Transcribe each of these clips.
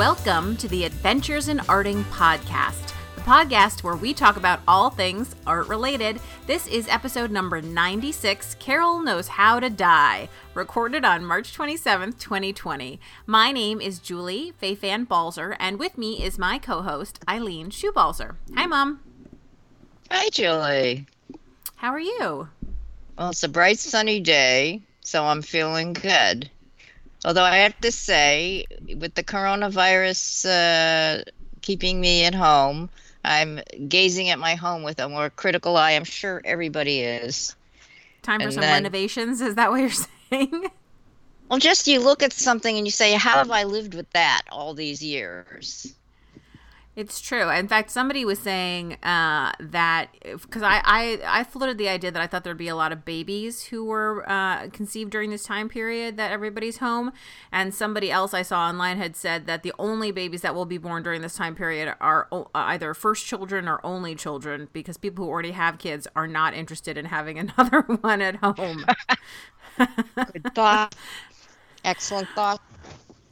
Welcome to the Adventures in Arting podcast, the podcast where we talk about all things art related. This is episode number 96 Carol Knows How to Die, recorded on March 27th, 2020. My name is Julie Fei-Fan Balzer, and with me is my co host, Eileen Hsu-Balzer. Hi, Mom. Hi, Julie. How are you? Well, it's a bright sunny day, so I'm feeling good. Although I have to say, with the coronavirus uh, keeping me at home, I'm gazing at my home with a more critical eye. I'm sure everybody is. Time for and some then, renovations? Is that what you're saying? Well, just you look at something and you say, How have I lived with that all these years? It's true. In fact, somebody was saying uh, that because I, I I floated the idea that I thought there'd be a lot of babies who were uh, conceived during this time period that everybody's home, and somebody else I saw online had said that the only babies that will be born during this time period are either first children or only children because people who already have kids are not interested in having another one at home. Good thought. Excellent thought.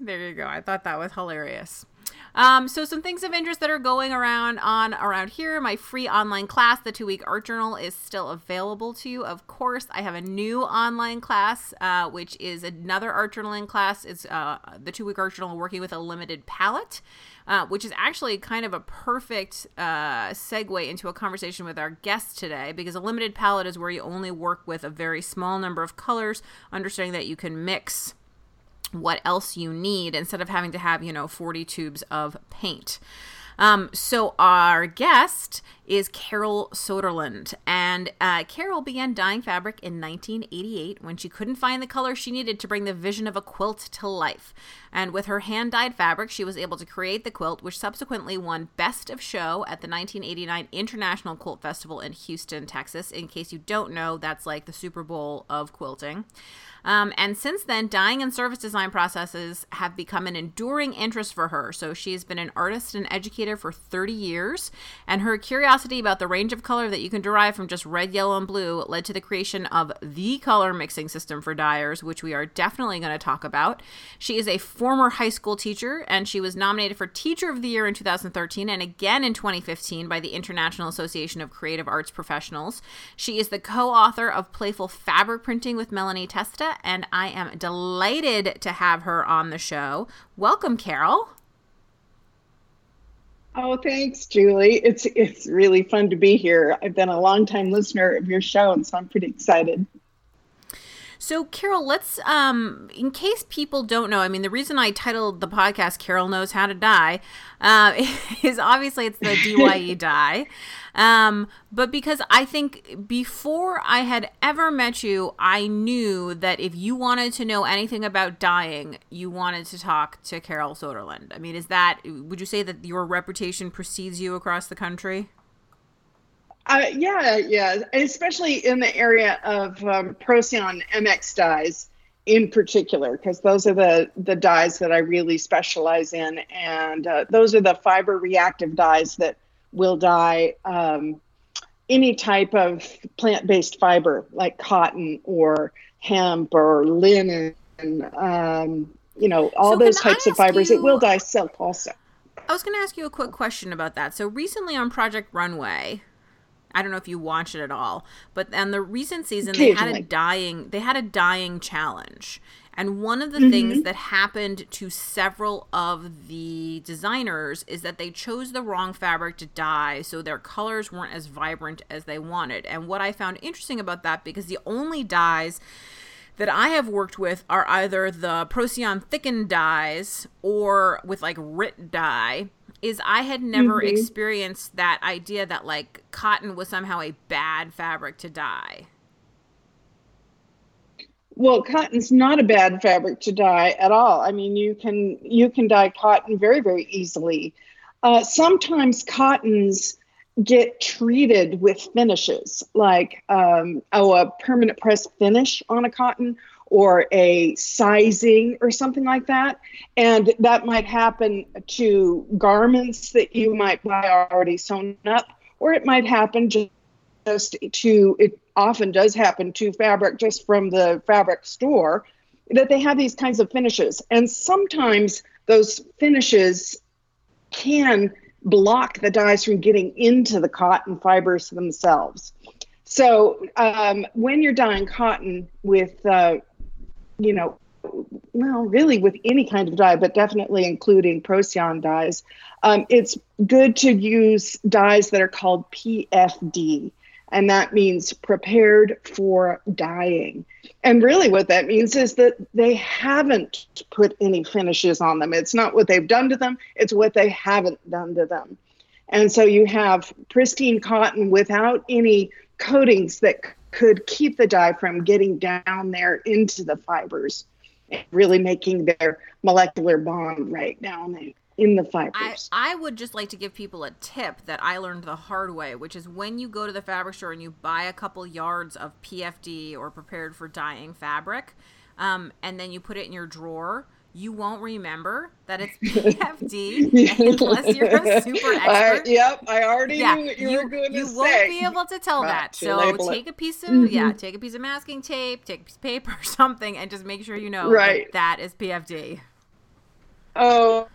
There you go. I thought that was hilarious. Um, so some things of interest that are going around on around here. My free online class, the two week art journal, is still available to you. Of course, I have a new online class, uh, which is another art journaling class. It's uh, the two week art journal working with a limited palette. Uh, which is actually kind of a perfect uh, segue into a conversation with our guest today because a limited palette is where you only work with a very small number of colors, understanding that you can mix what else you need instead of having to have, you know, 40 tubes of paint. Um, so our guest is Carol Soderlund, and uh, Carol began dyeing fabric in 1988 when she couldn't find the color she needed to bring the vision of a quilt to life. And with her hand dyed fabric, she was able to create the quilt, which subsequently won Best of Show at the 1989 International Quilt Festival in Houston, Texas. In case you don't know, that's like the Super Bowl of quilting. Um, and since then, dyeing and surface design processes have become an enduring interest for her. So she has been an artist and educator for 30 years, and her curiosity about the range of color that you can derive from just red, yellow, and blue led to the creation of the color mixing system for dyers, which we are definitely going to talk about. She is a former high school teacher, and she was nominated for Teacher of the Year in 2013 and again in 2015 by the International Association of Creative Arts Professionals. She is the co author of Playful Fabric Printing with Melanie Testa and I am delighted to have her on the show. Welcome, Carol. Oh, thanks, Julie. It's it's really fun to be here. I've been a long time listener of your show, and so I'm pretty excited. So, Carol, let's, um, in case people don't know, I mean, the reason I titled the podcast "Carol Knows How to Die" uh, is obviously it's the DYE die. Um, but because I think before I had ever met you, I knew that if you wanted to know anything about dying, you wanted to talk to Carol Soderlund. I mean, is that, would you say that your reputation precedes you across the country? Uh, yeah, yeah, especially in the area of um, Procion MX dyes in particular, because those are the the dyes that I really specialize in, and uh, those are the fiber reactive dyes that will dye um, any type of plant based fiber like cotton or hemp or linen, um, you know, all so those types of fibers. You, it will dye silk also. I was going to ask you a quick question about that. So recently on Project Runway, I don't know if you watch it at all, but on the recent season they had a dying they had a dying challenge. And one of the mm-hmm. things that happened to several of the designers is that they chose the wrong fabric to dye, so their colors weren't as vibrant as they wanted. And what I found interesting about that, because the only dyes that I have worked with are either the Procion thickened dyes or with like RIT dye, is I had never mm-hmm. experienced that idea that like cotton was somehow a bad fabric to dye. Well, cotton's not a bad fabric to dye at all. I mean, you can you can dye cotton very very easily. Uh, sometimes cottons get treated with finishes, like um, oh, a permanent press finish on a cotton or a sizing or something like that. And that might happen to garments that you might buy already sewn up, or it might happen just to it often does happen to fabric just from the fabric store that they have these kinds of finishes and sometimes those finishes can block the dyes from getting into the cotton fibers themselves. So um, when you're dyeing cotton with, uh, you know, well, really with any kind of dye, but definitely including Procion dyes, um, it's good to use dyes that are called PFD and that means prepared for dyeing. And really, what that means is that they haven't put any finishes on them. It's not what they've done to them, it's what they haven't done to them. And so you have pristine cotton without any coatings that could keep the dye from getting down there into the fibers, really making their molecular bond right down there in the fibers. I, I would just like to give people a tip that I learned the hard way, which is when you go to the fabric store and you buy a couple yards of PFD or prepared for dyeing fabric, um, and then you put it in your drawer, you won't remember that it's PFD unless you're a super expert. Uh, yep, I already yeah, knew what you, you were going to say. You won't be able to tell that. So take it. a piece of mm-hmm. yeah, take a piece of masking tape, take a piece of paper or something, and just make sure you know right. that, that is PFD. Oh,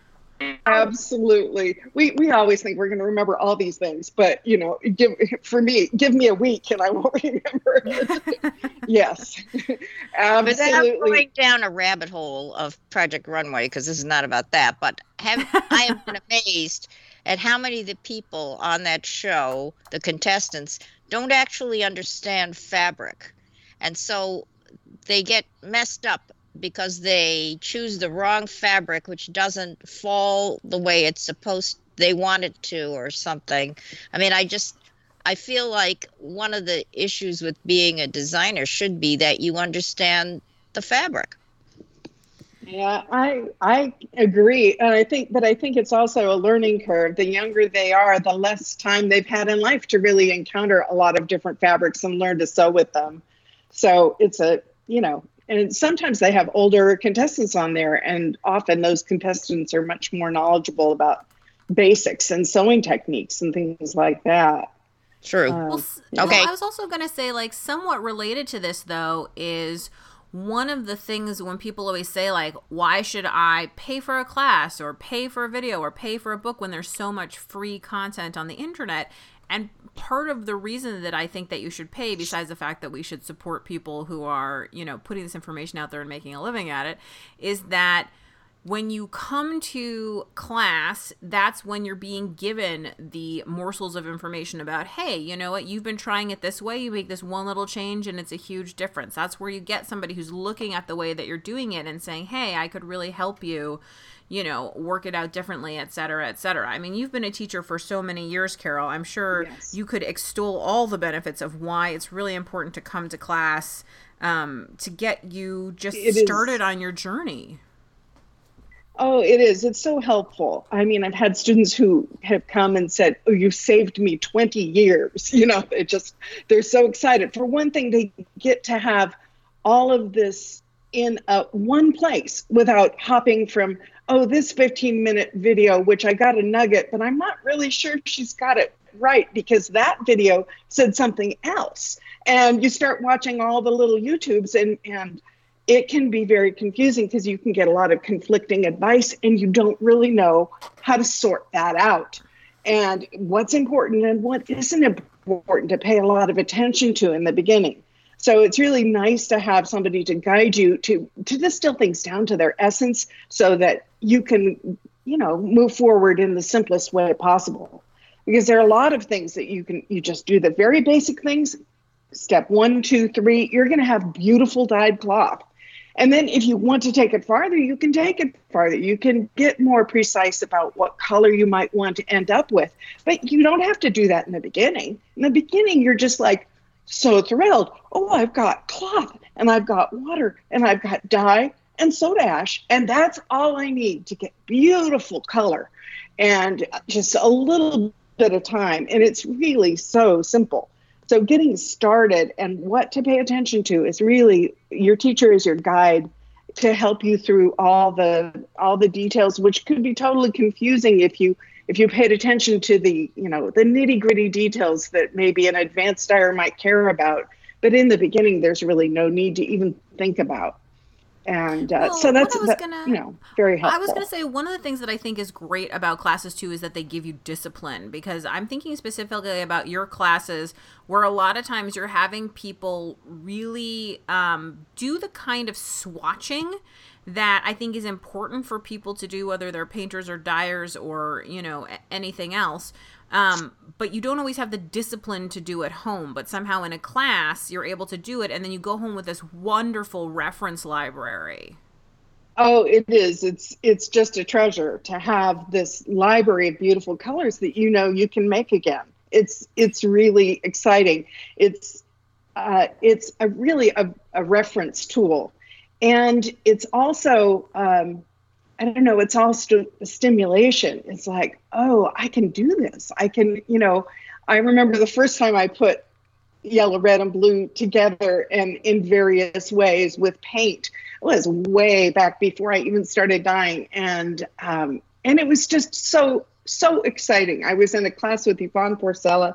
Absolutely. We we always think we're going to remember all these things, but you know, give for me, give me a week and I won't remember. yes. Absolutely. Without going down a rabbit hole of Project Runway because this is not about that, but have I have been amazed at how many of the people on that show, the contestants, don't actually understand fabric. And so they get messed up because they choose the wrong fabric which doesn't fall the way it's supposed they want it to or something. I mean i just i feel like one of the issues with being a designer should be that you understand the fabric. Yeah i i agree. And i think but i think it's also a learning curve. The younger they are the less time they've had in life to really encounter a lot of different fabrics and learn to sew with them. So it's a you know and sometimes they have older contestants on there and often those contestants are much more knowledgeable about basics and sewing techniques and things like that. True. Uh, well, okay well, i was also going to say like somewhat related to this though is one of the things when people always say like why should i pay for a class or pay for a video or pay for a book when there's so much free content on the internet and part of the reason that I think that you should pay, besides the fact that we should support people who are, you know, putting this information out there and making a living at it, is that when you come to class, that's when you're being given the morsels of information about, hey, you know what, you've been trying it this way, you make this one little change, and it's a huge difference. That's where you get somebody who's looking at the way that you're doing it and saying, hey, I could really help you you know, work it out differently, et cetera, et cetera. I mean, you've been a teacher for so many years, Carol. I'm sure yes. you could extol all the benefits of why it's really important to come to class um, to get you just it started is. on your journey. Oh, it is. It's so helpful. I mean, I've had students who have come and said, "Oh, you saved me 20 years." You know, they just they're so excited. For one thing, they get to have all of this in a, one place without hopping from oh, this 15 minute video, which I got a nugget, but I'm not really sure she's got it right because that video said something else. And you start watching all the little YouTubes and, and it can be very confusing because you can get a lot of conflicting advice and you don't really know how to sort that out. And what's important and what isn't important to pay a lot of attention to in the beginning. So it's really nice to have somebody to guide you to to distill things down to their essence so that you can, you know, move forward in the simplest way possible. Because there are a lot of things that you can you just do the very basic things. Step one, two, three, you're gonna have beautiful dyed cloth. And then if you want to take it farther, you can take it farther. You can get more precise about what color you might want to end up with. But you don't have to do that in the beginning. In the beginning, you're just like, so thrilled. Oh, I've got cloth and I've got water and I've got dye and soda ash. And that's all I need to get beautiful color and just a little bit of time. And it's really so simple. So getting started and what to pay attention to is really your teacher is your guide to help you through all the all the details which could be totally confusing if you if you paid attention to the you know the nitty gritty details that maybe an advanced dyer might care about but in the beginning there's really no need to even think about and uh, Well, so that's that, gonna- you know very helpful. I was going to say one of the things that I think is great about classes too is that they give you discipline because I'm thinking specifically about your classes where a lot of times you're having people really um, do the kind of swatching that I think is important for people to do, whether they're painters or dyers or you know anything else. Um, but you don't always have the discipline to do at home. But somehow in a class, you're able to do it, and then you go home with this wonderful reference library. Oh, it is. It's it's just a treasure to have this library of beautiful colors that you know you can make again. It's it's really exciting. It's uh, it's a really a, a reference tool, and it's also um, I don't know. It's all stu- stimulation. It's like oh, I can do this. I can you know. I remember the first time I put yellow, red, and blue together and in various ways with paint it was way back before I even started dying, and um, and it was just so so exciting. I was in a class with Yvonne Porcella,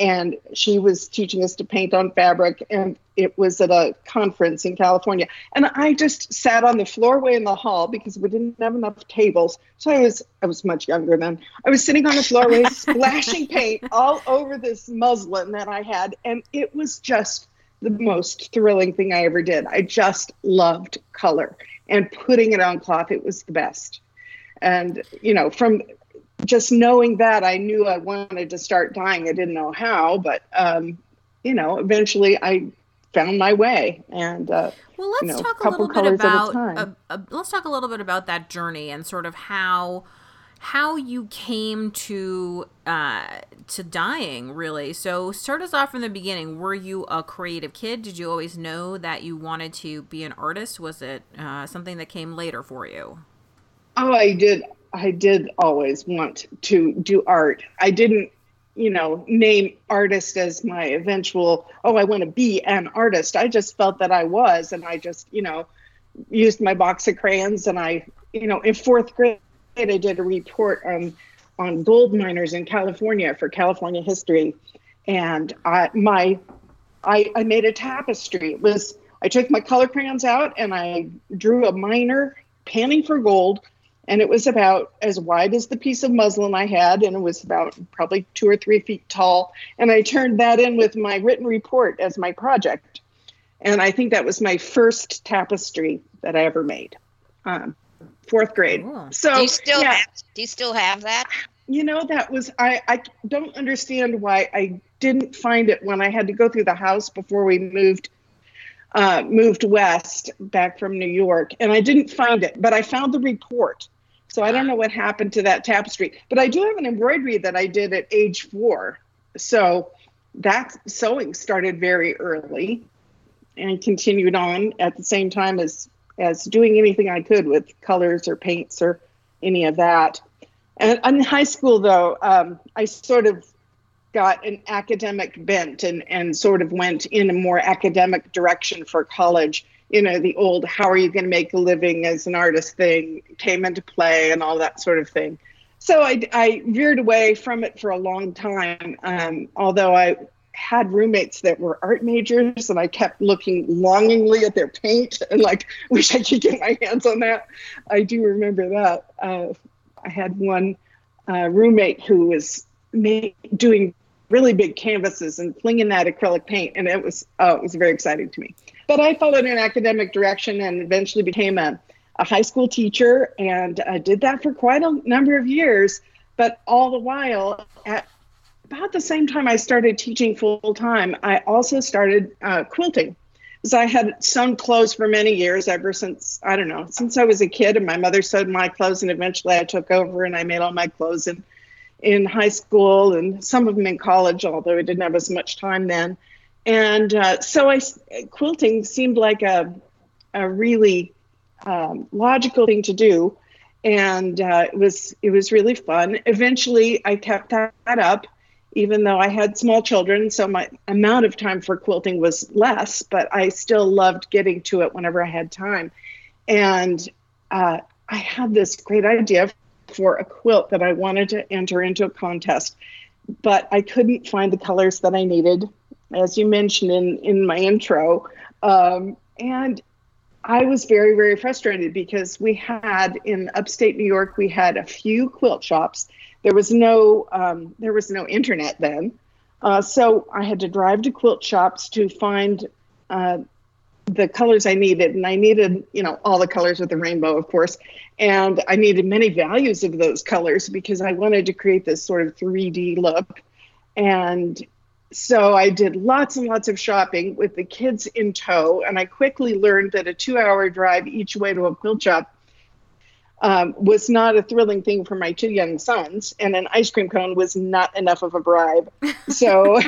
and she was teaching us to paint on fabric, and it was at a conference in California, and I just sat on the floorway in the hall because we didn't have enough tables. So I was I was much younger then. I was sitting on the floorway splashing paint all over this muslin that I had, and it was just the most thrilling thing I ever did. I just loved color and putting it on cloth. It was the best. And, you know, from just knowing that, I knew I wanted to start dying. I didn't know how, but, um, you know, eventually I found my way. And, uh, Well, let's you know, talk a little bit at a about time. uh, uh, let's talk a little bit about that journey and sort of how how you came to uh, to dying. Really, so start us off from the beginning. Were you a creative kid? Did you always know that you wanted to be an artist? Was it uh, something that came later for you? Oh, I did. I did always want to do art. I didn't, you know, name artist as my eventual, oh, I want to be an artist. I just felt that I was. And I just, you know, used my box of crayons. And I, you know, in fourth grade, I did a report on, on gold miners in California for California history. And I, my, I, I made a tapestry. It was, I took my color crayons out and I drew a miner panning for gold and it was about as wide as the piece of muslin I had, and it was about probably two or three feet tall. And I turned that in with my written report as my project. And I think that was my first tapestry that I ever made, um, fourth grade. Cool. So Do you still yeah, have, do you still have that? you know that was I. I don't understand why I didn't find it when I had to go through the house before we moved uh, moved west back from New York, and I didn't find it, but I found the report. So I don't know what happened to that tapestry, but I do have an embroidery that I did at age four. So that sewing started very early, and continued on at the same time as as doing anything I could with colors or paints or any of that. And in high school, though, um, I sort of got an academic bent and, and sort of went in a more academic direction for college. You know, the old how are you going to make a living as an artist thing came into play and all that sort of thing. So I, I veered away from it for a long time, um, although I had roommates that were art majors and I kept looking longingly at their paint and like, wish I could get my hands on that. I do remember that. Uh, I had one uh, roommate who was doing really big canvases and flinging that acrylic paint, and it was oh, it was very exciting to me. But I followed an academic direction and eventually became a, a high school teacher, and I did that for quite a number of years. But all the while, at about the same time I started teaching full time, I also started uh, quilting. Because I had sewn clothes for many years, ever since I don't know, since I was a kid, and my mother sewed my clothes, and eventually I took over and I made all my clothes in in high school and some of them in college, although I didn't have as much time then. And uh, so I quilting seemed like a a really um, logical thing to do, and uh, it was it was really fun. Eventually, I kept that up, even though I had small children, so my amount of time for quilting was less. But I still loved getting to it whenever I had time, and uh, I had this great idea for a quilt that I wanted to enter into a contest, but I couldn't find the colors that I needed, as you mentioned in in my intro, um, and I was very, very frustrated because we had in upstate New York, we had a few quilt shops. There was no, um, there was no internet then, uh, so I had to drive to quilt shops to find uh, the colors I needed, and I needed, you know, all the colors with the rainbow, of course, and I needed many values of those colors because I wanted to create this sort of 3D look, and so I did lots and lots of shopping with the kids in tow, and I quickly learned that a two-hour drive each way to a quilt shop um, was not a thrilling thing for my two young sons, and an ice cream cone was not enough of a bribe. So,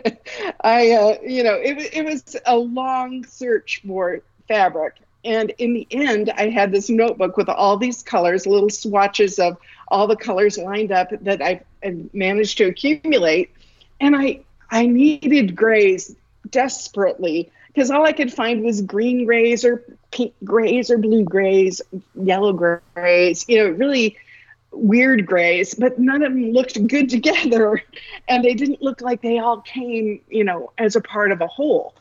I, uh, you know, it, it was a long search for fabric. And in the end, I had this notebook with all these colors, little swatches of all the colors lined up that i've managed to accumulate and I I needed grays desperately because all I could find was green grays or pink grays or blue grays, yellow grays, you know, really weird grays, but none of them looked good together. And they didn't look like they all came, you know, as a part of a whole.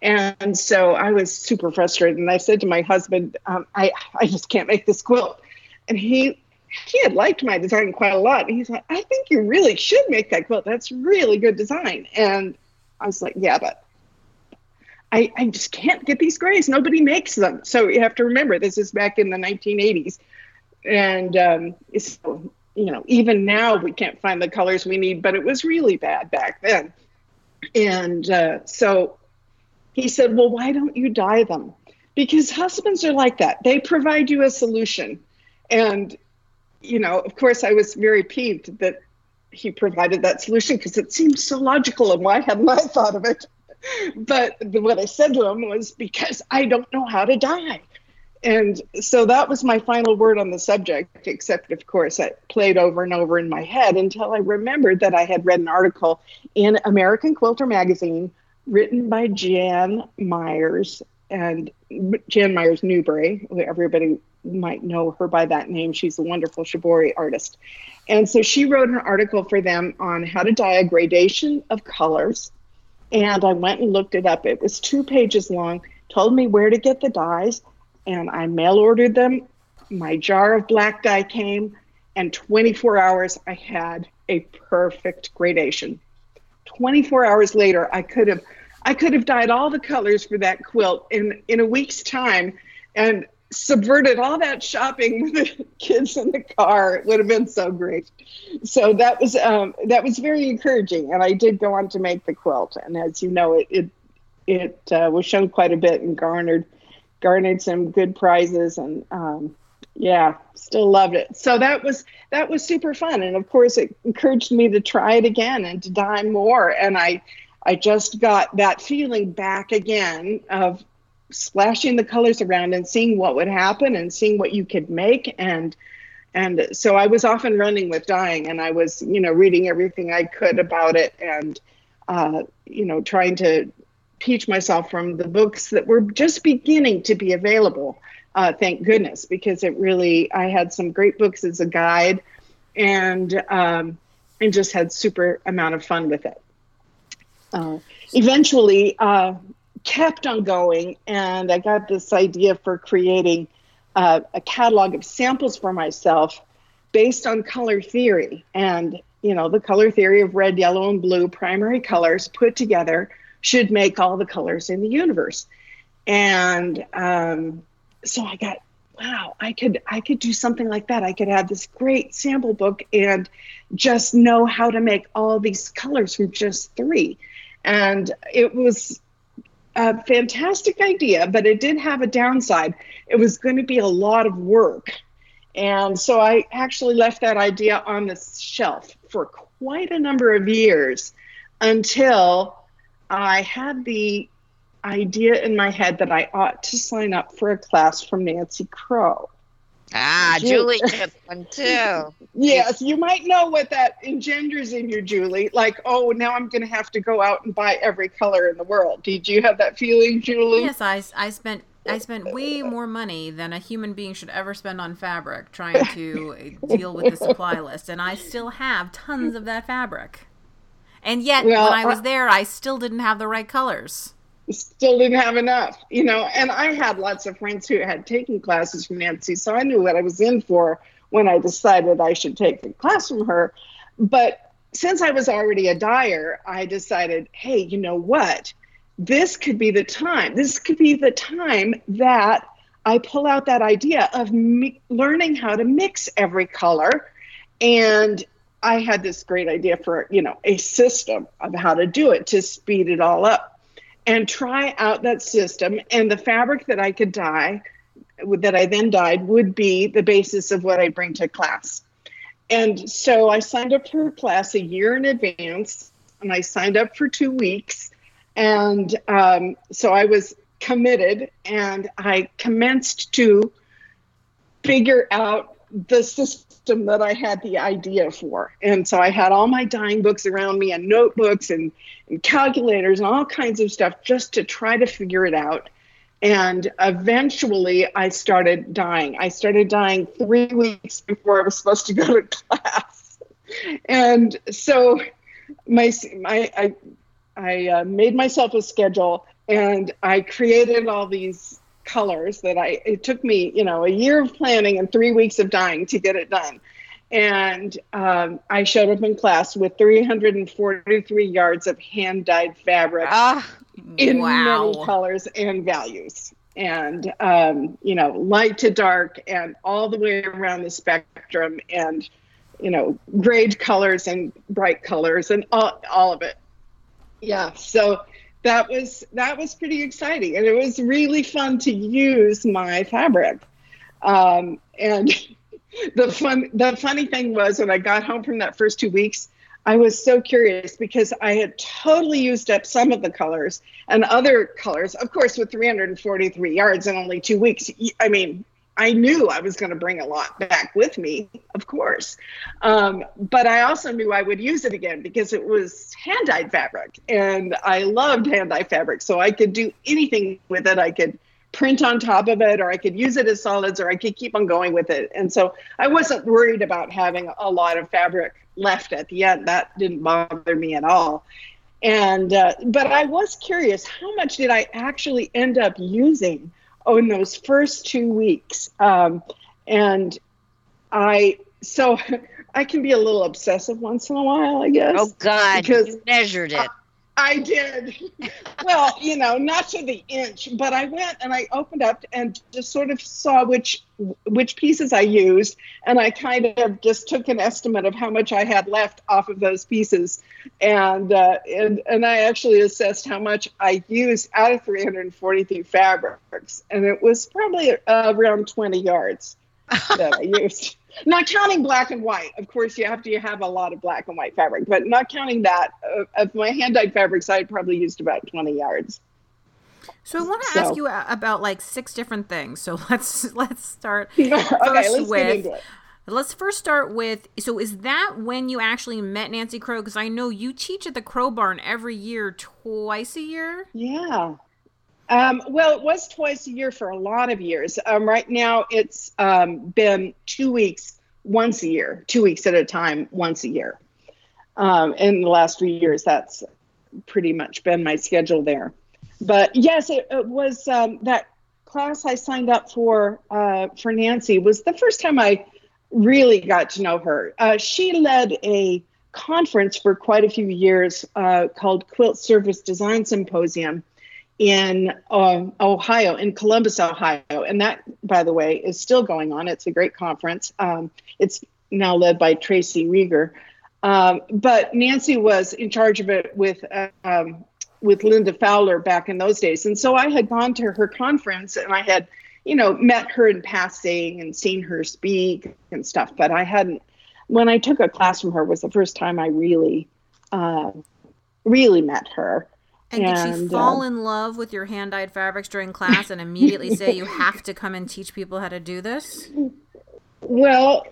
And so I was super frustrated. And I said to my husband, um, I, I just can't make this quilt. And he he had liked my design quite a lot. And he's like, I think you really should make that quilt. That's really good design. And I was like, yeah, but I, I just can't get these grays. Nobody makes them. So you have to remember, this is back in the 1980s. And um, so, you know, even now we can't find the colors we need, but it was really bad back then. And uh, so he said, well, why don't you dye them? Because husbands are like that. They provide you a solution. And you know, of course, I was very peeved that he provided that solution because it seemed so logical and why hadn't I thought of it? But what I said to him was because I don't know how to die. And so that was my final word on the subject, except, of course, it played over and over in my head until I remembered that I had read an article in American Quilter magazine written by Jan Myers and Jan Myers Newbury, who everybody might know her by that name. She's a wonderful shibori artist. And so she wrote an article for them on how to dye a gradation of colors. And I went and looked it up. It was two pages long, told me where to get the dyes, and I mail ordered them. My jar of black dye came, and 24 hours I had a perfect gradation. 24 hours later, I could have I could have dyed all the colors for that quilt in in a week's time and subverted all that shopping with the kids in the car. It would have been so great. So that was um, that was very encouraging, and I did go on to make the quilt. And as you know, it it, it uh, was shown quite a bit and garnered garnered some good prizes. And um, yeah, still loved it. So that was that was super fun, and of course, it encouraged me to try it again and to dye more. And I I just got that feeling back again of splashing the colors around and seeing what would happen and seeing what you could make and and so I was often running with dyeing and I was you know reading everything I could about it and uh, you know trying to teach myself from the books that were just beginning to be available uh, thank goodness because it really I had some great books as a guide and um, and just had super amount of fun with it. Uh, eventually, uh, kept on going, and I got this idea for creating uh, a catalog of samples for myself based on color theory. And, you know, the color theory of red, yellow, and blue primary colors put together should make all the colors in the universe. And um, so I got, wow, I could I could do something like that. I could have this great sample book and just know how to make all these colors from just three. And it was a fantastic idea, but it did have a downside. It was going to be a lot of work. And so I actually left that idea on the shelf for quite a number of years until I had the idea in my head that I ought to sign up for a class from Nancy Crow. Ah, Julie took one too. yes, you might know what that engenders in you, Julie. Like, oh, now I'm going to have to go out and buy every color in the world. Did you have that feeling, Julie? Yes, I, I spent I spent way more money than a human being should ever spend on fabric trying to deal with the supply list, and I still have tons of that fabric. And yet, well, when I was there, I still didn't have the right colors. Still didn't have enough, you know. And I had lots of friends who had taken classes from Nancy, so I knew what I was in for when I decided I should take the class from her. But since I was already a dyer, I decided, hey, you know what? This could be the time. This could be the time that I pull out that idea of learning how to mix every color. And I had this great idea for, you know, a system of how to do it to speed it all up and try out that system. And the fabric that I could dye, that I then dyed, would be the basis of what I bring to class. And so I signed up for class a year in advance, and I signed up for two weeks. And um, so I was committed, and I commenced to figure out the system that I had the idea for. And so I had all my dyeing books around me and notebooks and, and calculators and all kinds of stuff just to try to figure it out. And eventually I started dying. I started dying three weeks before I was supposed to go to class. And so my, my I, I uh, made myself a schedule and I created all these colors that I it took me you know a year of planning and three weeks of dying to get it done. And um, I showed up in class with 343 yards of hand dyed fabric ah, in wow. many colors and values. And um, you know light to dark and all the way around the spectrum and you know grade colors and bright colors and all, all of it. Yeah so that was that was pretty exciting. And it was really fun to use my fabric. Um, and the fun the funny thing was when i got home from that first two weeks i was so curious because i had totally used up some of the colors and other colors of course with 343 yards in only two weeks. I mean I knew I was going to bring a lot back with me, of course. Um, but I also knew I would use it again because it was hand dyed fabric and I loved hand dyed fabric. So I could do anything with it. I could print on top of it or I could use it as solids or I could keep on going with it. And so I wasn't worried about having a lot of fabric left at the end. That didn't bother me at all. And, uh, but I was curious how much did I actually end up using? Oh, in those first two weeks. Um, and I, so I can be a little obsessive once in a while, I guess. Oh, God. Because you measured it. I did. well, you know, not to the inch, but I went and I opened up and just sort of saw which which pieces I used, and I kind of just took an estimate of how much I had left off of those pieces, and uh, and and I actually assessed how much I used out of 343 fabrics, and it was probably uh, around 20 yards that I used not counting black and white. Of course, you have to have a lot of black and white fabric, but not counting that, uh, of my hand dyed fabrics, I probably used about 20 yards. So I want to so. ask you about like six different things. So let's let's start okay, let's with. Let's first start with so is that when you actually met Nancy Crow? Because I know you teach at the Crow Barn every year, twice a year. Yeah. Um, well, it was twice a year for a lot of years. Um, right now, it's um, been two weeks, once a year, two weeks at a time, once a year. Um, in the last few years, that's pretty much been my schedule there. But yes, it, it was um, that class I signed up for uh, for Nancy was the first time I really got to know her. Uh, she led a conference for quite a few years uh, called Quilt Surface Design Symposium in uh, Ohio, in Columbus, Ohio. And that, by the way, is still going on. It's a great conference. Um, it's now led by Tracy Rieger. Um, but Nancy was in charge of it with uh, um, with Linda Fowler back in those days. And so I had gone to her conference and I had, you know, met her in passing and seen her speak and stuff. But I hadn't, when I took a class from her was the first time I really, uh, really met her. And, and did she fall uh, in love with your hand dyed fabrics during class and immediately say you have to come and teach people how to do this? Well,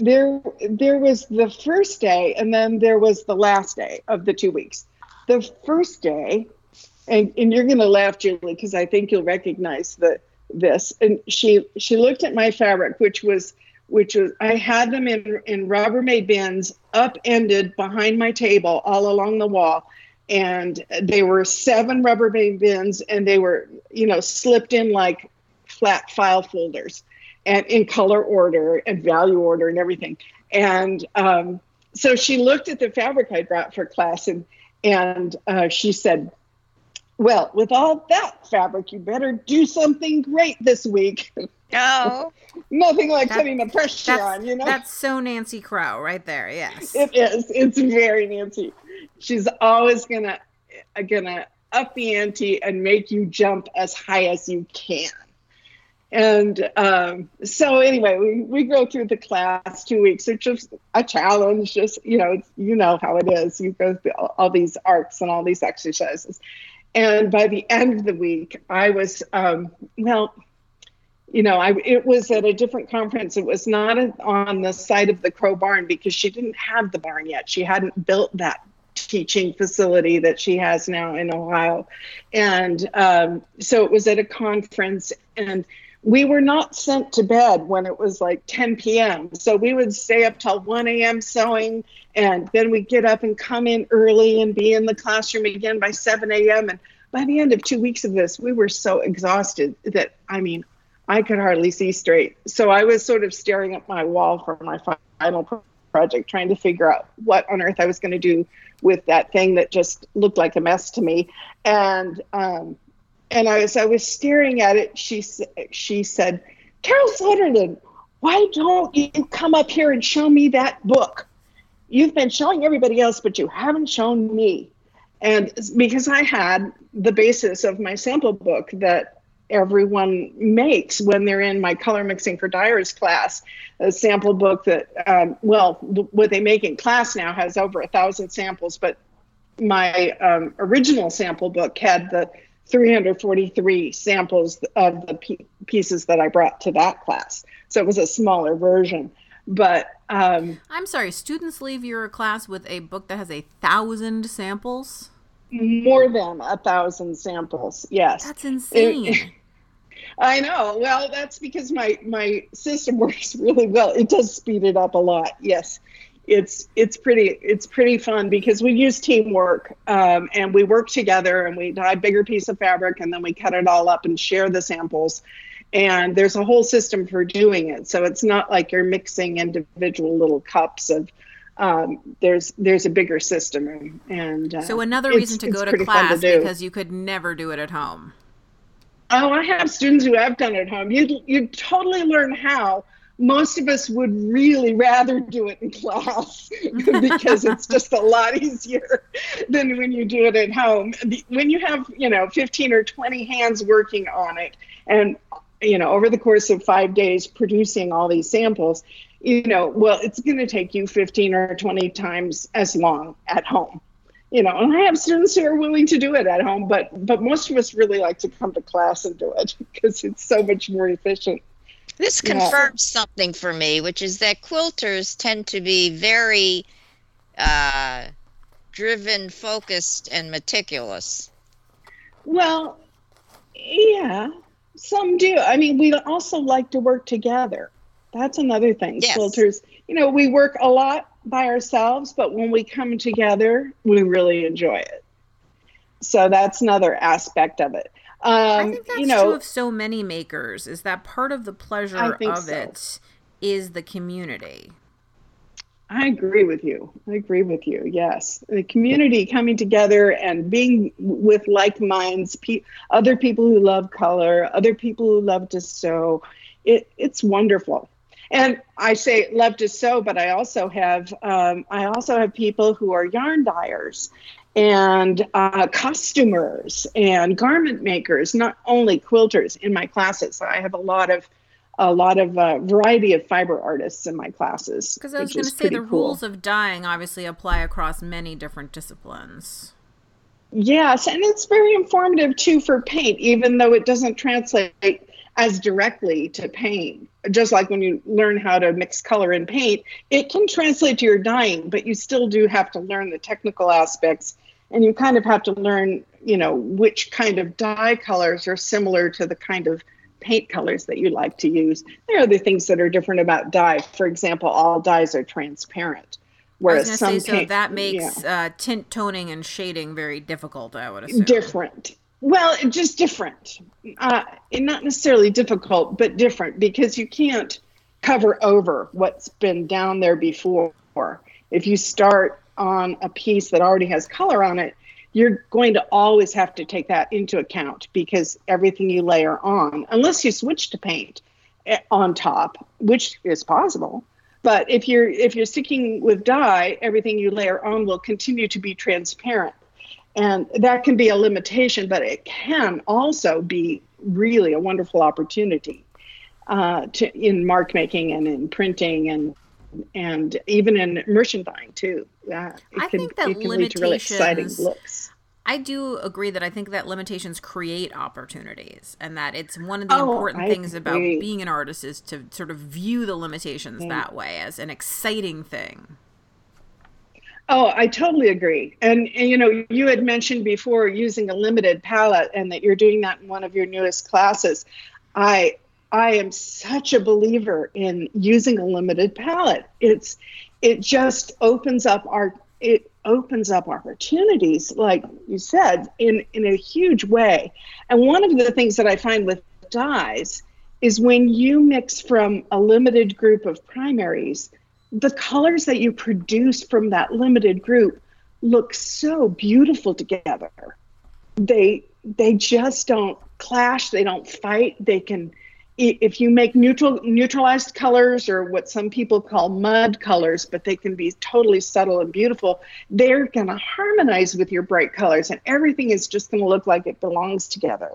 there there was the first day and then there was the last day of the two weeks. The first day, and, and you're gonna laugh, Julie, because I think you'll recognize the this. And she she looked at my fabric, which was which was I had them in in Rubbermaid bins upended behind my table all along the wall and they were seven Rubbermaid bins, and they were, you know, slipped in like flat file folders, and in color order and value order and everything. And um, so she looked at the fabric I brought for class, and and uh, she said, "Well, with all that fabric, you better do something great this week." Oh, Nothing like That- putting the pressure on, you know. that's so Nancy Crow right there. Yes. It is. It's very Nancy. She's always gonna gonna up the ante and make you jump as high as you can. And um, so anyway, we, we go through the class two weeks. It's just a challenge. Just you know, you know how it is. You go through all, all these arcs and all these exercises. And by the end of the week, I was um, well you know, I it was at a different conference. It was not a, on the site of the Crow Barn because she didn't have the barn yet. She hadn't built that teaching facility that she has now in Ohio, and um, so it was at a conference, and we were not sent to bed when it was like 10 p.m. So we would stay up till 1 a.m. sewing, and then we'd get up and come in early and be in the classroom again by 7 a.m. And by the end of two weeks of this, we were so exhausted that I mean. I could hardly see straight. So I was sort of staring at my wall for my final project, trying to figure out what on earth I was going to do with that thing that just looked like a mess to me. And um, and I was I was staring at it. She she said, "Carol Soderlund, why don't you come up here and show me that book? You've been showing everybody else, but you haven't shown me." And because I had the basis of my sample book that everyone makes when they're in my color mixing for dyers class a sample book that um, well what they make in class now has over a thousand samples but my um, original sample book had the 343 samples of the pieces that i brought to that class so it was a smaller version but um, I'm sorry. Students leave your class with a book that has a thousand samples. more than a thousand samples yes That's insane. I know. Well, that's because my my system works really well. It does speed it up a lot. Yes, it's it's pretty it's pretty fun because we use teamwork um, and we work together and we dye a bigger piece of fabric and then we cut it all up and share the samples. And there's a whole system for doing it. So it's not like you're mixing individual little cups of. Um, there's there's a bigger system and, uh, so another reason to go to class do. because you could never do it at home. Oh, I have students who have done it at home. You you totally learn how. Most of us would really rather do it in class because it's just a lot easier than when you do it at home. When you have, you know, 15 or 20 hands working on it and you know, over the course of 5 days producing all these samples, you know, well, it's going to take you 15 or 20 times as long at home you know and i have students who are willing to do it at home but but most of us really like to come to class and do it because it's so much more efficient this Yeah. confirms something for me, which is that quilters tend to be very uh, driven, focused, and meticulous. well yeah some do i mean we also like to work together that's another thing Yes. quilters you know we work a lot by ourselves but when we come together we really enjoy it so that's another aspect of it um, I think that's you know true of so many makers. Is that part of the pleasure of so. it is the community. I agree with you. I agree with you. Yes, the community coming together and being with like minds, pe- other people who love color, other people who love to sew. It it's wonderful. And I say love to sew, but I also have um, I also have people who are yarn dyers and uh, costumers and garment makers, not only quilters in my classes. I have a lot of a lot of uh, variety of fiber artists in my classes. Because I was going to say the cool. rules of dyeing obviously apply across many different disciplines. Yes, and it's very informative too for paint, even though it doesn't translate as directly to paint. Just like when you learn how to mix color in paint, it can translate to your dyeing, but you still do have to learn the technical aspects and you kind of have to learn, you know, which kind of dye colors are similar to the kind of paint colors that you like to use. There are other things that are different about dye. For example, all dyes are transparent Whereas some say, so paint- that makes yeah. uh, tint toning and shading very difficult. I would assume. different. Well, just different. Uh, and not necessarily difficult, but different because you can't cover over what's been down there before. If you start on a piece that already has color on it, you're going to always have to take that into account because everything you layer on, unless you switch to paint eh, on top, which is possible. But if you're if you're sticking with dye, everything you layer on will continue to be transparent and that can be a limitation but it can also be really a wonderful opportunity uh, to in mark making and in printing and and even in merchandising too it I can, think that it can lead to really exciting limitations- looks I do agree that I think that limitations create opportunities, and that it's one of the Oh, important I things about being an artist is to sort of view the limitations Yeah. that way as an exciting thing. Oh, I totally agree. And, and you know, you had mentioned before using a limited palette and that you're doing that in one of your newest classes. I I am such a believer in using a limited palette. It's it just opens up our it opens up opportunities like you said in in a huge way. And one of the things that I find with dyes is when you mix from a limited group of primaries the colors that you produce from that limited group look so beautiful together they they just don't clash they don't fight they can if you make neutral neutralized colors or what some people call mud colors but they can be totally subtle and beautiful they're going to harmonize with your bright colors and everything is just going to look like it belongs together.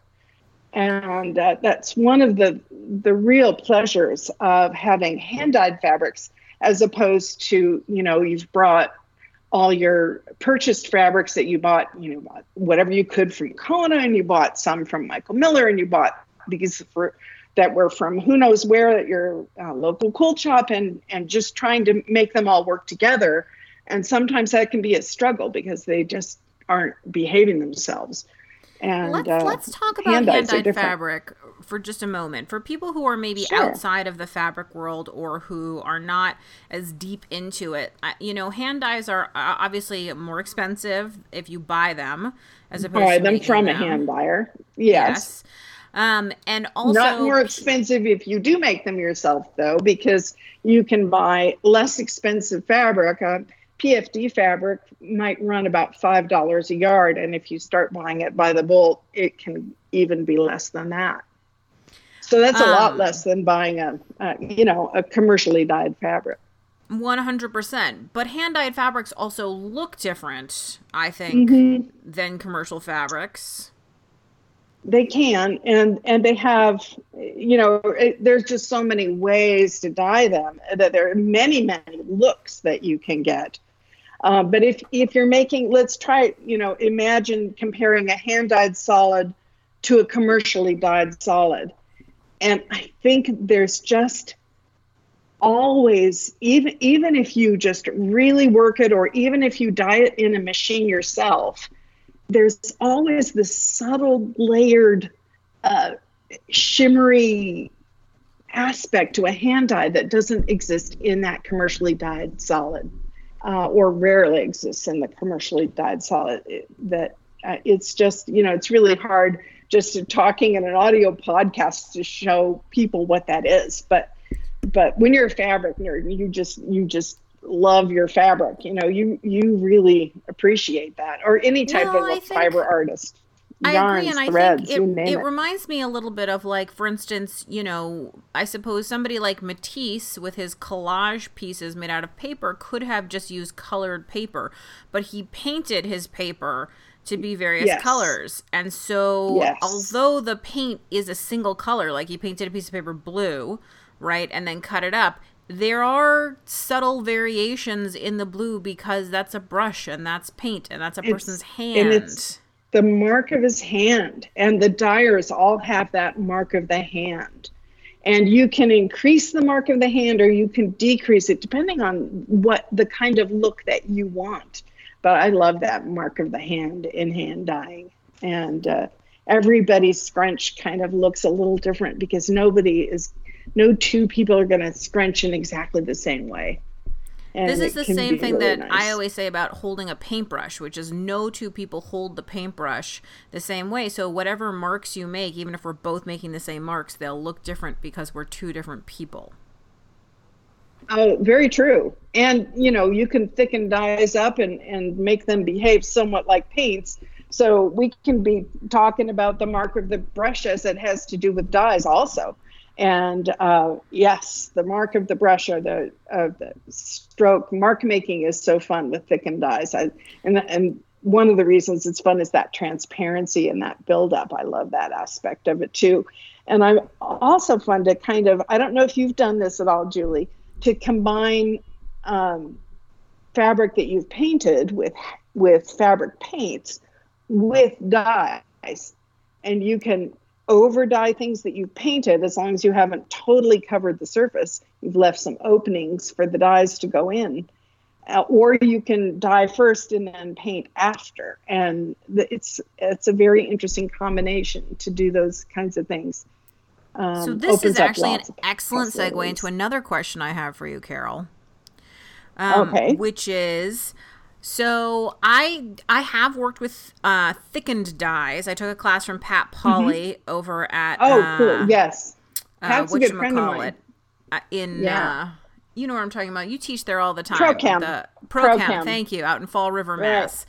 And uh, that's one of the the real pleasures of having hand dyed fabrics as opposed to you know you've brought all your purchased fabrics that you bought you know whatever you could from Kona and you bought some from Michael Miller and you bought these for that were from who knows where at your uh, local cool shop and and just trying to make them all work together and sometimes that can be a struggle because they just aren't behaving themselves and let's uh, let's talk about hand dyes are hand-dyed different. fabric for just a moment. For people who are maybe Sure. outside of the fabric world or who are not as deep into it, you know, hand dyes are uh, obviously more expensive if you buy them as opposed buy them from a them. hand dyer yes. Um, and also Not more expensive if you do make them yourself, though, because you can buy less expensive fabric. Uh, PFD fabric might run about five dollars a yard, and if you start buying it by the bolt, it can even be less than that. So that's a lot Um, less than buying a, a you know, a commercially dyed fabric. 100%. But hand dyed fabrics also look different, I think, Mhm. than commercial fabrics. They can, and and they have, you know, it, there's just so many ways to dye them that there are many many looks that you can get. Uh, but if if you're making, let's try, you know, imagine comparing a hand dyed solid to a commercially dyed solid, and I think there's just always even even if you just really work it or even if you dye it in a machine yourself there's always this subtle layered uh, shimmery aspect to a hand dye that doesn't exist in that commercially dyed solid uh, or rarely exists in the commercially dyed solid. It- that uh, it's just you know it's really hard just talking in an audio podcast to show people what that is. But but when you're a fabric nerd you just you just love your fabric you know you you really appreciate that or any type No, of I think- fiber artist I yarns agree, and I threads think you it, it it, reminds me a little bit of like, for instance, you know, I suppose somebody like Matisse with his collage pieces made out of paper could have just used colored paper, but he painted his paper to be various Yes. colors. And so, Yes. although the paint is a single color, like he painted a piece of paper blue, right, and then cut it up, there are subtle variations in the blue because that's a brush and that's paint and that's a It's- person's and hand. it's- the mark of his hand and the dyers all have that mark of the hand. And you can increase the mark of the hand or you can decrease it depending on what the kind of look that you want. But i love that mark of the hand in hand dyeing. And uh, everybody's scrunch kind of looks a little different because nobody is no two people are going to scrunch in exactly the same way And this is the same thing really that nice. I always say about holding a paintbrush, which is no two people hold the paintbrush the same way. So whatever marks you make, even if we're both making the same marks, they'll look different because we're two different people. Oh, very true. And you know, you can thicken dyes up and and make them behave somewhat like paints. So we can be talking about the mark of the brush as it has to do with dyes also. And uh, yes, the mark of the brush or the of the stroke mark making is so fun with thickened dyes. I, and and one of the reasons it's fun is that transparency and that buildup. I love that aspect of it too. And I'm also fun to kind of I don't know if you've done this at all, Julie, to combine um, fabric that you've painted with with fabric paints with dyes, and you can over dye things that you've painted as long as you haven't totally covered the surface. You've left some openings for the dyes to go in. Uh, or you can dye first and then paint after, and the, it's it's a very interesting combination to do those kinds of things. Um, so this is actually an excellent segue into another question I have for you, Carol. Um, Okay. Which is, so I I have worked with uh, thickened dyes. I took a class from Pat Pauly over at Mm-hmm. Oh, uh, cool. Yes. uh, a good friend of mine. uh, in Yeah. uh, you know what I'm talking about. You teach there all the time. ProChem. The ProChem, ProChem. thank you, out in Fall River. Mass.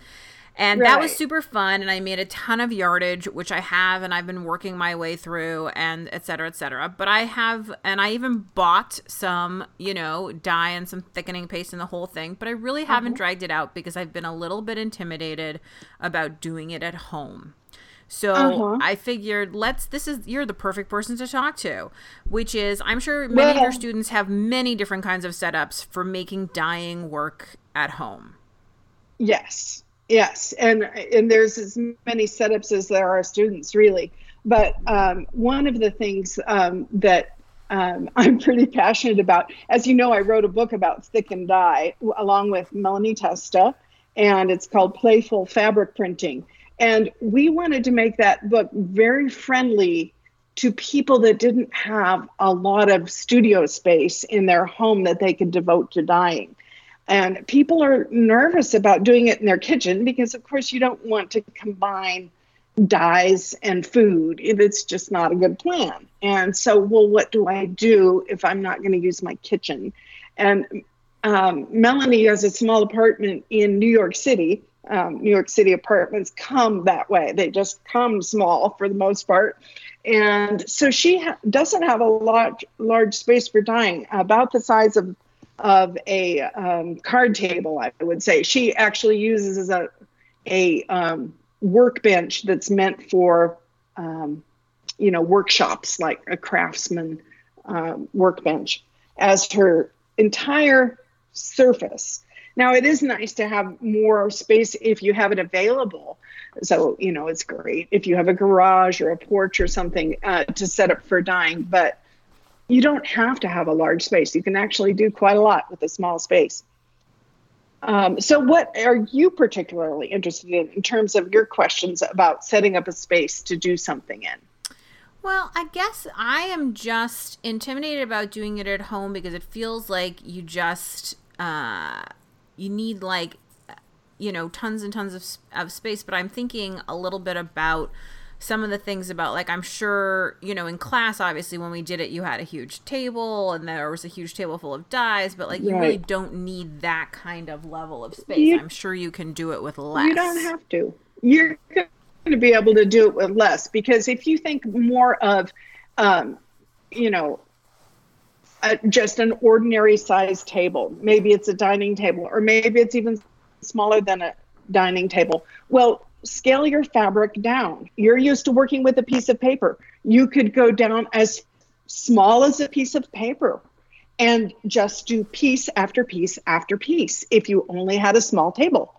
And that was super fun, and I made a ton of yardage, which I have, and I've been working my way through, and et cetera, et cetera. But I have, and I even bought some, you know, dye and some thickening paste and the whole thing. But I really haven't dragged it out because I've been a little bit intimidated about doing it at home. So Uh-huh. I figured let's this is you're the perfect person to talk to, which is I'm sure many of your students have many different kinds of setups for making dyeing work at home. Yes, yes, and and there's as many setups as there are students, really. But um, one of the things um, that um, I'm pretty passionate about, as you know, I wrote a book about thickened dye along with Melanie Testa, and it's called Playful Fabric Printing. And we wanted to make that book very friendly to people that didn't have a lot of studio space in their home that they could devote to dyeing. And people are nervous about doing it in their kitchen because, of course, you don't want to combine dyes and food. It's just not a good plan. And so, well, what do I do if I'm not going to use my kitchen? And um, Melanie has a small apartment in New York City. Um, New York City apartments come that way, they just come small for the most part. And so she ha- doesn't have a large, large space for dyeing, about the size of of a um, card table, I would say. She actually uses a a um, workbench that's meant for um, you know workshops, like a craftsman um, workbench, as her entire surface. Now it is nice to have more space if you have it available. So you know it's great if you have a garage or a porch or something uh, to set up for dyeing, but you don't have to have a large space. You can actually do quite a lot with a small space. Um, so, what are you particularly interested in in terms of your questions about setting up a space to do something in? Well, I guess I am just intimidated about doing it at home because it feels like you just uh, you need like you know tons and tons of, of space. But I'm thinking a little bit about some of the things about like I'm sure you know in class obviously when we did it you had a huge table and there was a huge table full of dies but like you really don't need that kind of level of space. You- I'm sure you can do it with less. You don't have to. You're going to be able to do it with less because if you think more of, um, you know, uh, just an ordinary size table, maybe it's a dining table, or maybe it's even smaller than a dining table. Well, scale your fabric down. You're used to working with a piece of paper. You could go down as small as a piece of paper and just do piece after piece after piece if you only had a small table.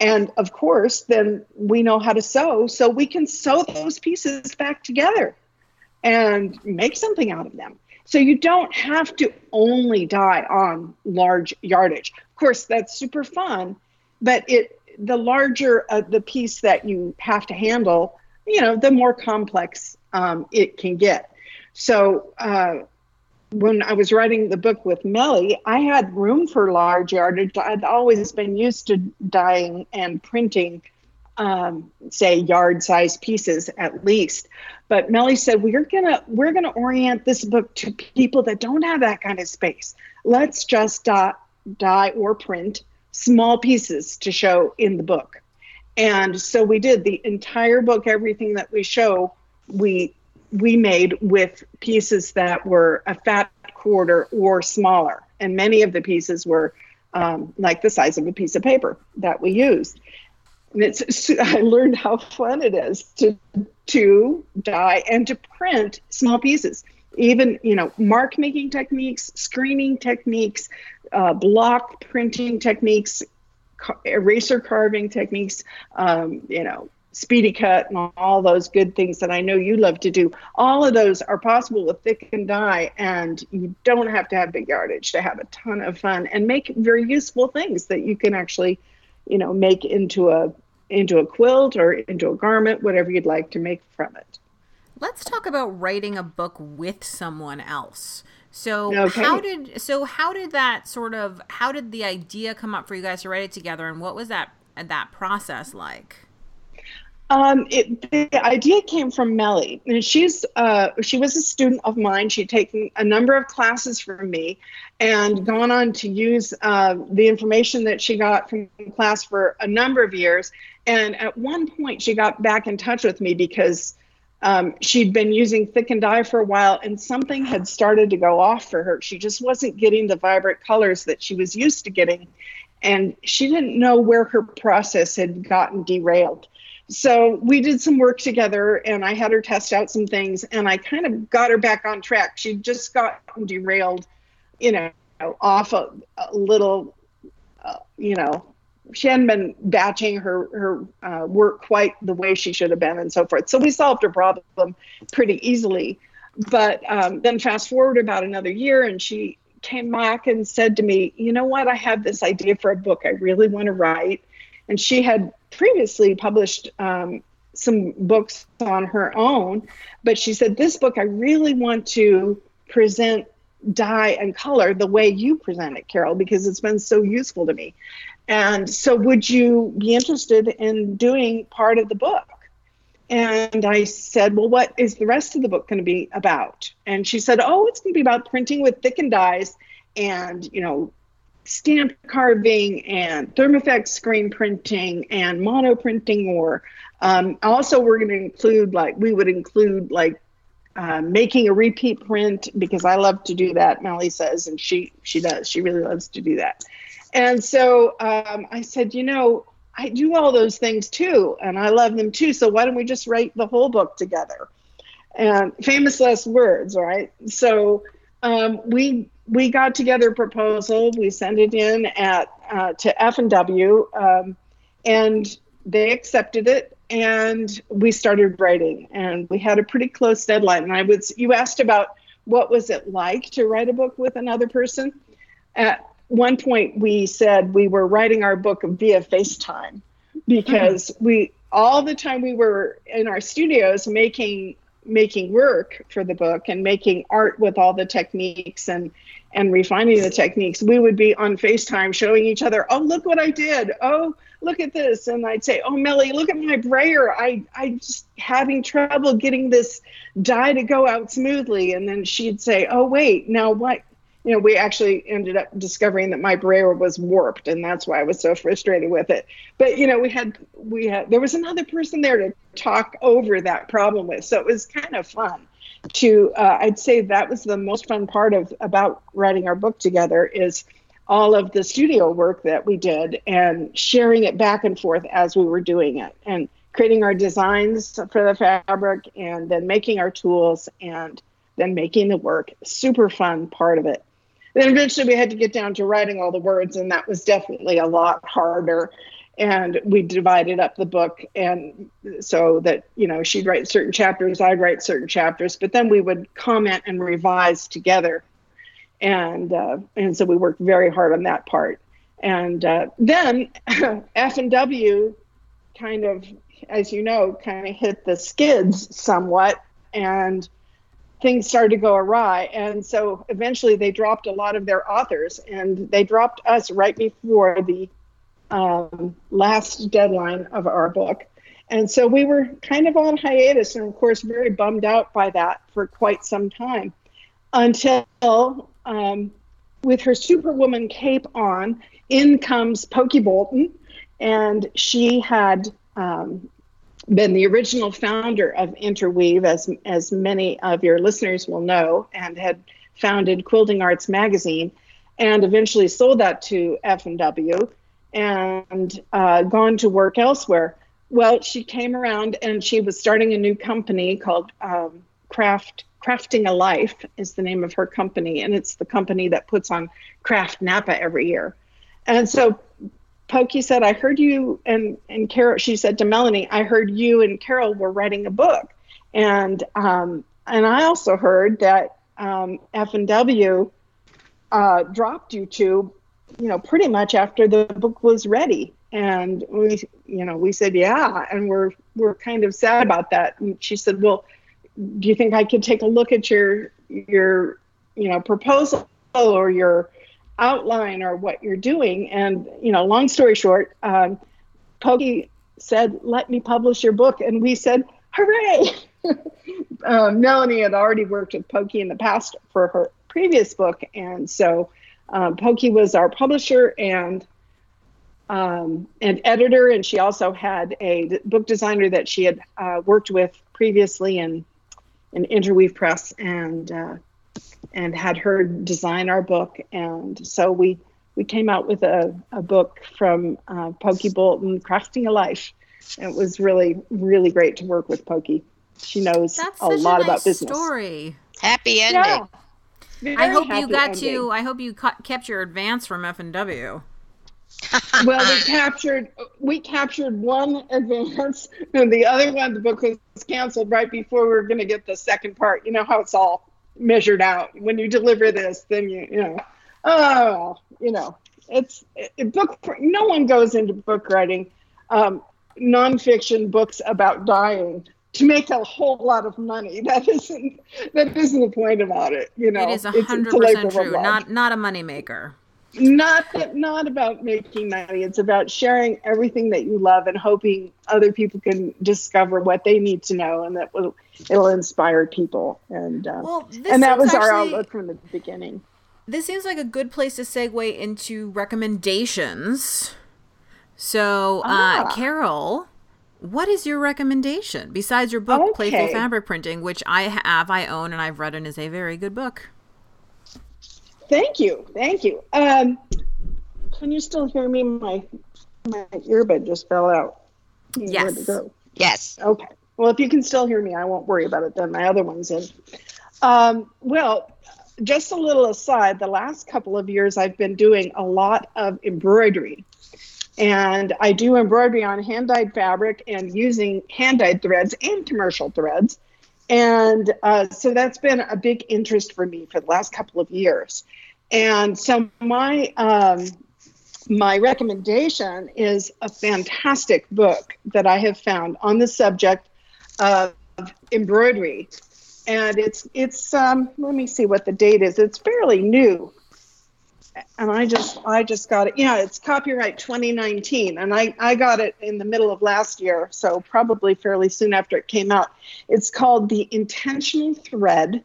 And of course, then we know how to sew, so we can sew those pieces back together and make something out of them. So you don't have to only dye on large yardage. Of course, that's super fun, but it the larger uh, the piece that you have to handle, you know, the more complex um, it can get. So uh, when I was writing the book with Melly, I had room for large yardage. I'd always been used to dyeing and printing, um, say yard size pieces at least. But Melly said we're gonna we're gonna orient this book to people that don't have that kind of space. Let's just dye, dye or print small pieces to show in the book. And so we did the entire book, everything that we show, we we made with pieces that were a fat quarter or smaller. And many of the pieces were um, like the size of a piece of paper that we used. And it's I learned how fun it is to to dye and to print small pieces. Even you know mark making techniques, screening techniques, uh, block printing techniques, eraser carving techniques. Um, you know speedy cut and all those good things that I know you love to do. All of those are possible with thickened dye, and you don't have to have big yardage to have a ton of fun and make very useful things that you can actually, you know, make into a into a quilt or into a garment, whatever you'd like to make from it. Let's talk about writing a book with someone else. So okay. how did so how did that sort of how did the idea come up for you guys to write it together and what was that that process like? Um, it, the idea came from Melly, and she's uh, she was a student of mine. She'd taken a number of classes from me, and gone on to use uh, the information that she got from class for a number of years. And at one point, she got back in touch with me because um, she'd been using thickened dye for a while, and something had started to go off for her. She just wasn't getting the vibrant colors that she was used to getting, and she didn't know where her process had gotten derailed so we did some work together and i had her test out some things and i kind of got her back on track She'd just gotten derailed you know off a, a little uh, you know she hadn't been batching her her uh, work quite the way she should have been and so forth. So we solved her problem pretty easily. But um, then fast forward about another year and she came back and said to me you know what? I have this idea for a book i really want to write. And she had previously published um, some books on her own, but she said, This book, I really want to present dye and color the way you present it, Carol, because it's been so useful to me. And so, would you be interested in doing part of the book? And I said, Well, what is the rest of the book going to be about? And she said, Oh, it's going to be about printing with thickened dyes and, you know, stamp carving and Thermofax screen printing and mono printing or um, also we're going to include like we would include like uh, making a repeat print because I love to do that. Melly says, and she she does. She really loves to do that. And so um, I said, you know, I do all those things too, and I love them too. So why don't we just write the whole book together? And famous last words, right? So um, we we got together a proposal. We sent it in at uh, to F and W, um, and they accepted it. And we started writing, and we had a pretty close deadline. And I was you asked about what was it like to write a book with another person. At one point, we said we were writing our book via FaceTime because mm-hmm. we all the time we were in our studios making making work for the book and making art with all the techniques and and refining the techniques, we would be on FaceTime showing each other, oh, look what I did. Oh, look at this. And I'd say, oh, Melly, look at my brayer. I, I'm just having trouble getting this dye to go out smoothly. And then she'd say, oh, wait, now what? You know, we actually ended up discovering that my brayer was warped, and that's why I was so frustrated with it. But you know, we had we had there was another person there to talk over that problem with, so it was kind of fun to uh, i'd say that was the most fun part of about writing our book together is all of the studio work that we did and sharing it back and forth as we were doing it and creating our designs for the fabric and then making our tools and then making the work. Super fun part of it then eventually we had to get down to writing all the words and that was definitely a lot harder. And we divided up the book and so that you know she'd write certain chapters i'd write certain chapters but then we would comment and revise together. And uh, and so we worked very hard on that part. And uh, then f and w kind of as you know kind of hit the skids somewhat. And things started to go awry. And so eventually they dropped a lot of their authors and they dropped us right before the um, last deadline of our book. And so we were kind of on hiatus and, of course, very bummed out by that for quite some time until, um, with her Superwoman cape on, in comes Pokey Bolton. And she had um, been the original founder of Interweave, as, as many of your listeners will know, and had founded Quilting Arts Magazine and eventually sold that to F&W and uh, gone to work elsewhere. Well, she came around and she was starting a new company called um, Craft Crafting a Life is the name of her company, and it's the company that puts on Craft Napa every year. And so Pokey said, "I heard you and and Carol." She said to Melanie, "I heard you and Carol were writing a book," and um, and I also heard that um, F and W uh, dropped you two, you know, pretty much after the book was ready and we you know we said yeah and we're we're kind of sad about that and she said well do you think i could take a look at your your you know proposal or your outline or what you're doing. And you know long story short um, pokey said let me publish your book. And we said hooray! Um, melanie had already worked with pokey in the past for her previous book. And so um, pokey was our publisher and um, an editor, and she also had a book designer that she had uh, worked with previously in in Interweave Press, and uh, and had her design our book. And so we we came out with a, a book from uh, Pokey Bolton, Crafting a Life. And it was really really great to work with Pokey. She knows That's a lot a nice about business. Story. Happy ending. Yeah. I hope you got ending. to. I hope you ca- kept your advance from F and W. well, we captured we captured one advance, and the other one, the book was canceled right before we were going to get the second part. You know how it's all measured out. When you deliver this, then you you know, oh, you know, it's it, book. No one goes into book writing, um, nonfiction books about dying to make a whole lot of money. That isn't that isn't the point about it. You know, it is It's- it's hundred a labor percent of true. Not not a moneymaker. not that not about making money it's about sharing everything that you love and hoping other people can discover what they need to know and that will it'll inspire people and uh, Well, and that seems was our outlook from the beginning This seems like a good place to segue into recommendations. So, uh, Ah. Carol, what is your recommendation besides your book, Playful Okay. Fabric Printing, which I have, I own, and I've read and is a very good book? thank you thank you um, can you still hear me my my earbud just fell out Yes. Yes. Okay. Well, if you can still hear me, I won't worry about it then. My other one's in. Um, well, just a little aside, the last couple of years I've been doing a lot of embroidery. And I do embroidery on hand dyed fabric and using hand dyed threads and commercial threads. And uh, so that's been a big interest for me for the last couple of years. And so my um, my recommendation is a fantastic book that I have found on the subject of embroidery, and it's it's um, let me see what the date is. It's fairly new, and I just I just got it. Yeah, it's copyright 2019, and I I got it in the middle of last year, so probably fairly soon after it came out. It's called The Intentional Thread,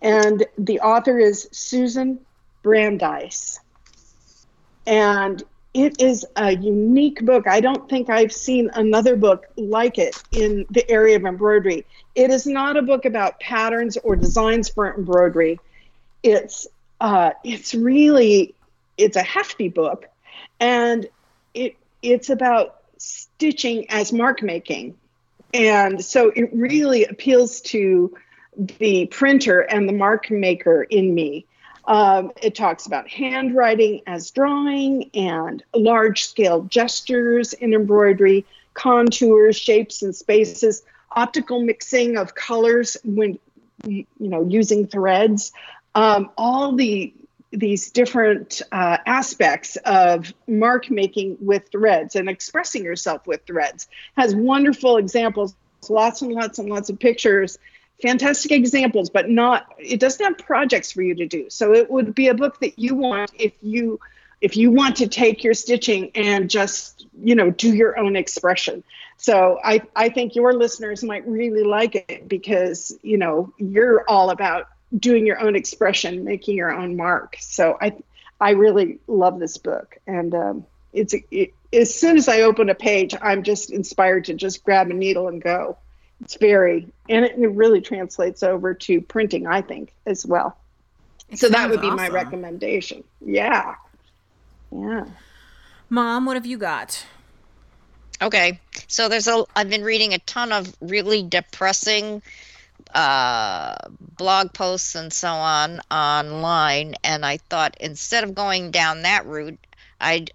and the author is Susan Brandeis and it is a unique book. I don't think I've seen another book like it in the area of embroidery. It is not a book about patterns or designs for embroidery. It's uh, it's really it's a hefty book, and it it's about stitching as mark making, and so it really appeals to the printer and the mark maker in me. Um, it talks about handwriting as drawing and large scale gestures in embroidery, contours, shapes, and spaces, optical mixing of colors when you know using threads, um, all the these different uh, aspects of mark making with threads and expressing yourself with threads. Has wonderful examples, lots and lots and lots of pictures fantastic examples, but not it doesn't have projects for you to do. So it would be a book that you want if you if you want to take your stitching and just you know do your own expression. So i i think your listeners might really like it because you know you're all about doing your own expression making your own mark. So i i really love this book. And um, it's it, as soon as i open a page i'm just inspired to just grab a needle and go it's very and it, it really translates over to printing i think as well it so that would be awesome. my recommendation yeah yeah. Mom, what have you got? Okay. So there's a I've been reading a ton of really depressing uh, blog posts and so on online and I thought instead of going down that route, I'd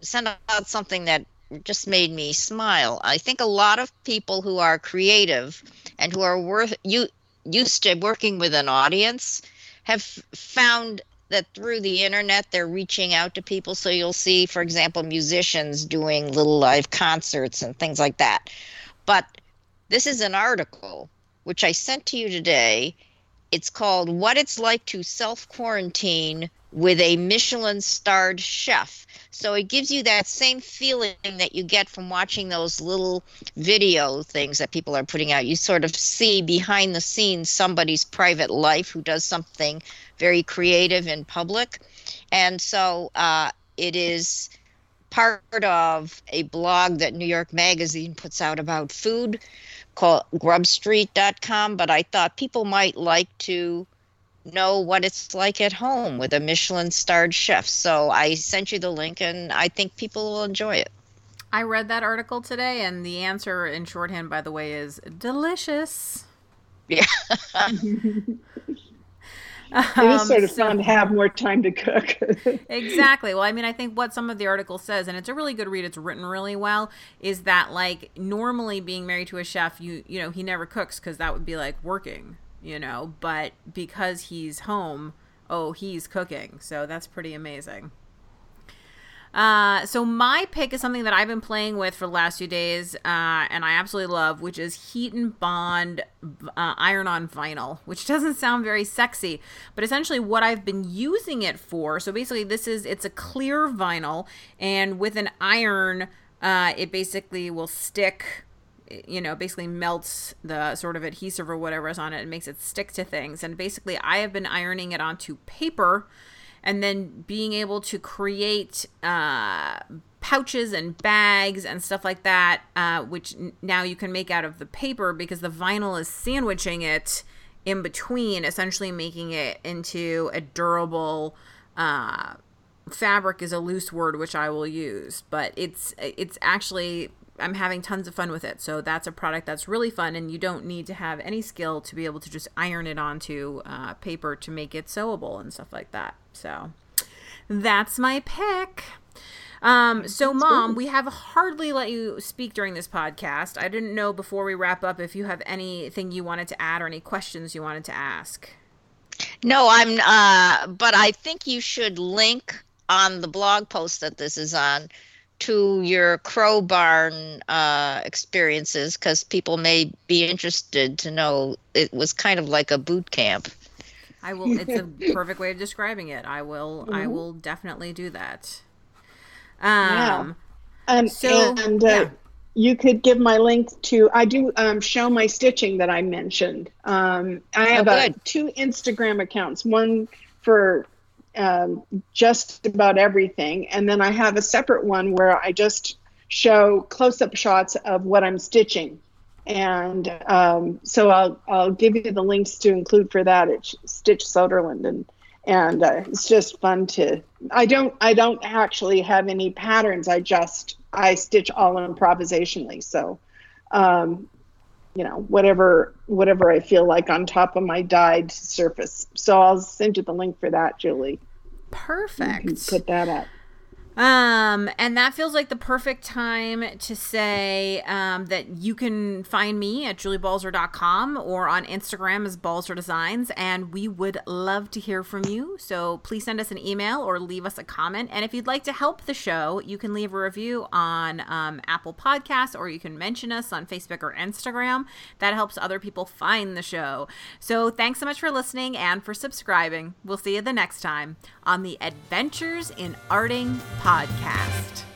send out something that just made me smile. I think a lot of people who are creative and who are worth you used to working with an audience have found that through the internet they're reaching out to people. So you'll see, for example, musicians doing little live concerts and things like that. But this is an article which I sent to you today. It's called What It's Like to Self Quarantine with a Michelin starred chef. So it gives you that same feeling that you get from watching those little video things that people are putting out. You sort of see behind the scenes somebody's private life who does something very creative in public. And so uh, it is part of a blog that New York Magazine puts out about food called grubstreet.com. But I thought people might like to know what it's like at home with a Michelin starred chef. So I sent you the link and I think people will enjoy it. I read that article today and the answer in shorthand by the way is delicious. Yeah. it is sort of um, so, fun to have more time to cook. exactly. Well, I mean, I think what some of the article says, and it's a really good read. It's written really well. Is that like normally being married to a chef, you you know he never cooks because that would be like working, you know. But because he's home, oh, he's cooking. So that's pretty amazing. Uh, so my pick is something that I've been playing with for the last few days, uh, and I absolutely love, which is HeatnBond uh, iron-on vinyl, which doesn't sound very sexy, but essentially what I've been using it for. So basically, this is it's a clear vinyl, and with an iron, uh, it basically will stick you know, basically melts the sort of adhesive or whatever is on it and makes it stick to things. And basically, I have been ironing it onto paper and then being able to create uh, pouches and bags and stuff like that, uh, which n- now you can make out of the paper because the vinyl is sandwiching it in between, essentially making it into a durable. Uh, fabric is a loose word which I will use, but it's it's actually I'm having tons of fun with it. So that's a product that's really fun, and you don't need to have any skill to be able to just iron it onto uh, paper to make it sewable and stuff like that. So that's my pick. Um, so, Mom, we have hardly let you speak during this podcast. I didn't know before we wrap up if you have anything you wanted to add or any questions you wanted to ask. No, I'm. Uh, but I think you should link on the blog post that this is on to your crow barn uh, experiences because people may be interested to know it was kind of like a boot camp. I will. It's a perfect way of describing it. I will. Mm-hmm. I will definitely do that. Um, yeah. Um, so, and uh, yeah. you could give my link to. I do um, show my stitching that I mentioned. Um, I oh, have two Instagram accounts. One for um, just about everything, and then I have a separate one where I just show close-up shots of what I'm stitching. And um, so I'll I'll give you the links to include for that. At Stitch Soderlund and and uh, it's just fun to I don't I don't actually have any patterns. I just I stitch all improvisationally. So um, you know whatever whatever I feel like on top of my dyed surface. So I'll send you the link for that Julie. Perfect. put that up Um, and that feels like the perfect time to say um, that you can find me at juliebalzer.com or on Instagram as Balzer Designs, and we would love to hear from you. So please send us an email or leave us a comment. And if you'd like to help the show, you can leave a review on um, Apple Podcasts or you can mention us on Facebook or Instagram. That helps other people find the show. So thanks so much for listening and for subscribing. We'll see you the next time on the Adventures in Arting podcast.